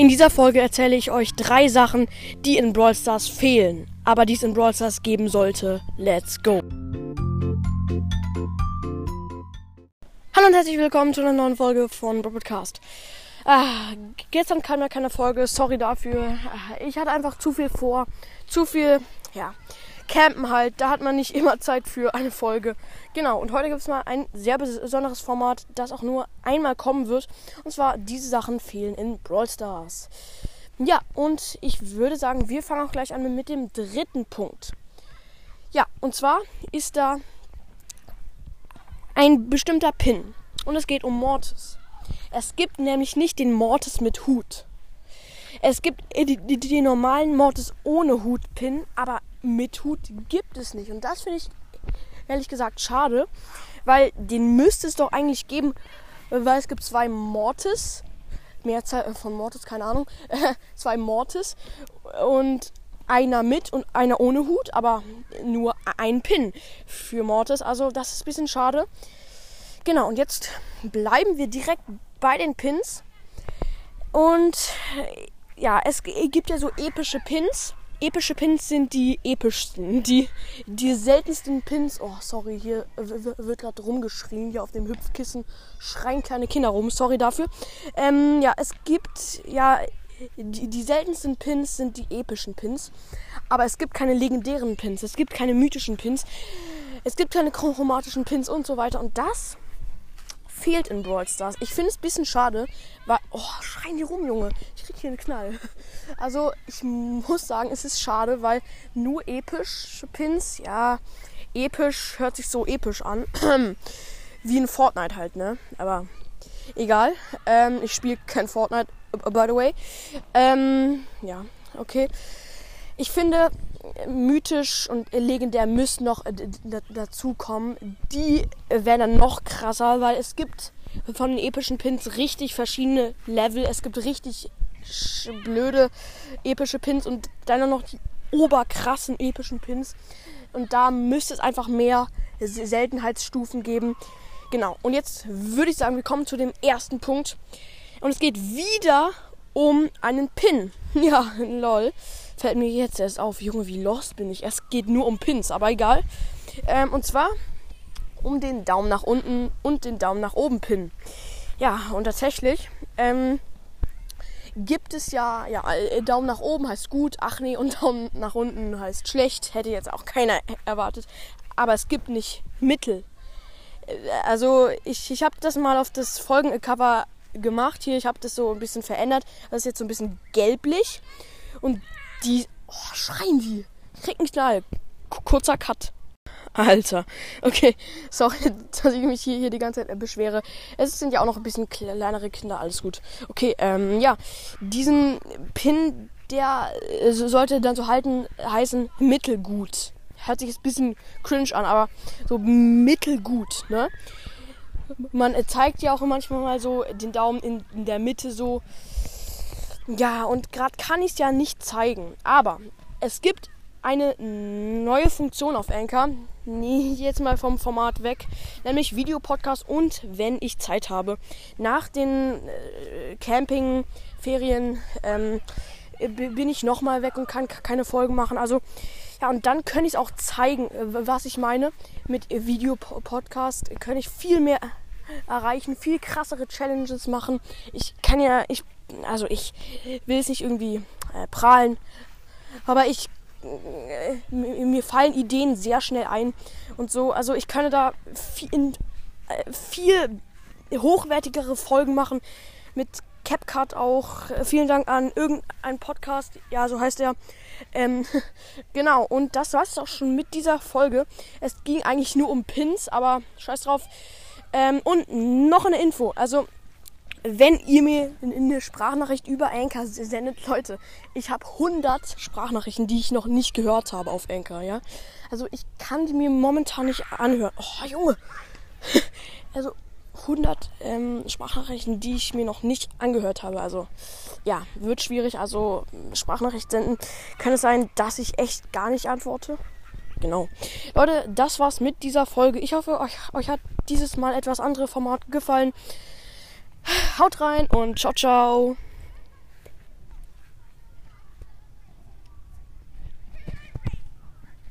In dieser Folge erzähle ich euch drei Sachen, die in Brawl Stars fehlen, aber die es in Brawl Stars geben sollte. Let's go! Hallo und herzlich willkommen zu einer neuen Folge von Broadcast. Ah, gestern kam ja keine Folge, sorry dafür. Ah, ich hatte einfach zu viel vor, zu viel, ja, Campen halt. Da hat man nicht immer Zeit für eine Folge. Genau, und heute gibt es mal ein sehr besonderes Format, das auch nur einmal kommen wird. Und zwar, diese Sachen fehlen in Brawl Stars. Ja, und ich würde sagen, wir fangen auch gleich an mit dem dritten Punkt. Ja, und zwar ist da ein bestimmter Pin. Und es geht um Mortis. Es gibt nämlich nicht den Mortis mit Hut. Es gibt die, die, die normalen Mortis ohne Hut-Pin, aber mit Hut gibt es nicht. Und das finde ich ehrlich gesagt schade, weil den müsste es doch eigentlich geben, weil es gibt zwei Mortis, Mehrzahl von Mortis, keine Ahnung, zwei Mortis und einer mit und einer ohne Hut, aber nur ein Pin für Mortis. Also das ist ein bisschen schade. Genau, und jetzt bleiben wir direkt bei den Pins. Und ja, es gibt ja so epische Pins epische Pins sind die epischsten. Die, die seltensten Pins. Oh, sorry, hier wird gerade rumgeschrien. Hier auf dem Hüpfkissen schreien kleine Kinder rum. Sorry dafür. Ähm, ja, es gibt ja. Die, die seltensten Pins sind die epischen Pins. Aber es gibt keine legendären Pins. Es gibt keine mythischen Pins. Es gibt keine chromatischen Pins und so weiter. Und das fehlt in Brawl Stars. Ich finde es ein bisschen schade, weil. Oh, schreien die rum, Junge. Ich krieg hier einen Knall. Also, ich muss sagen, es ist schade, weil nur epische Pins, ja, episch hört sich so episch an. Wie in Fortnite halt, ne? Aber egal. Ähm, ich spiele kein Fortnite, by the way. Ähm, ja, okay. Ich finde, mythisch und legendär müssen noch äh, dazu kommen. Die werden dann noch krasser, weil es gibt von den epischen Pins richtig verschiedene Level. Es gibt richtig blöde epische Pins und dann noch die oberkrassen epischen Pins. Und da müsste es einfach mehr Seltenheitsstufen geben. Genau. Und jetzt würde ich sagen, wir kommen zu dem ersten Punkt. Und es geht wieder um einen Pin. Ja, lol. Fällt mir jetzt erst auf. Junge, wie lost bin ich. Es geht nur um Pins, aber egal. Ähm, und zwar um den Daumen nach unten und den Daumen nach oben Pin. Ja, und tatsächlich ähm, gibt es ja, ja, äh, Daumen nach oben heißt gut, ach nee, und Daumen nach unten heißt schlecht. Hätte jetzt auch keiner erwartet. Aber es gibt nicht Mittel. Äh, also ich, ich habe das mal auf das Folgencover gemacht hier. Ich habe das so ein bisschen verändert. Das ist jetzt so ein bisschen gelblich. Und die. Oh, schreien die. Krieg mich klar. Kurzer Cut. Alter. Okay, sorry, dass ich mich hier, hier die ganze Zeit beschwere. Es sind ja auch noch ein bisschen kleinere Kinder, alles gut. Okay, ähm, ja. Diesen Pin, der äh, sollte dann so halten, heißen mittelgut. Hört sich jetzt ein bisschen cringe an, aber so mittelgut, ne? Man zeigt ja auch manchmal mal so den Daumen in, in der Mitte so ja, und gerade kann ich es ja nicht zeigen. Aber es gibt eine neue Funktion auf Anchor. Nee, jetzt mal vom Format weg. Nämlich Videopodcast und wenn ich Zeit habe. Nach den äh, Campingferien ähm, bin ich nochmal weg und kann keine Folgen machen. Also, ja, und dann könnte ich auch zeigen, äh, was ich meine. Mit Videopodcast könnte ich viel mehr erreichen, viel krassere Challenges machen. Ich kann ja, ich also ich will es nicht irgendwie äh, prahlen, aber ich äh, mir fallen Ideen sehr schnell ein und so. Also ich kann da viel, äh, viel hochwertigere Folgen machen mit CapCut auch. Äh, vielen Dank an irgendein Podcast, ja so heißt er. Ähm, genau, und das war es auch schon mit dieser Folge. Es ging eigentlich nur um Pins, aber scheiß drauf. Ähm, und noch eine Info. Also wenn ihr mir eine Sprachnachricht über Anchor sendet, Leute, ich habe 100 Sprachnachrichten, die ich noch nicht gehört habe auf Anchor, ja. Also ich kann die mir momentan nicht anhören. Oh, Junge. Also 100 ähm, Sprachnachrichten, die ich mir noch nicht angehört habe. Also ja, wird schwierig. Also Sprachnachricht senden. Kann es sein, dass ich echt gar nicht antworte? Genau. Leute, das war's mit dieser Folge. Ich hoffe, euch, euch hat dieses Mal etwas andere Format gefallen. Haut rein und ciao, ciao.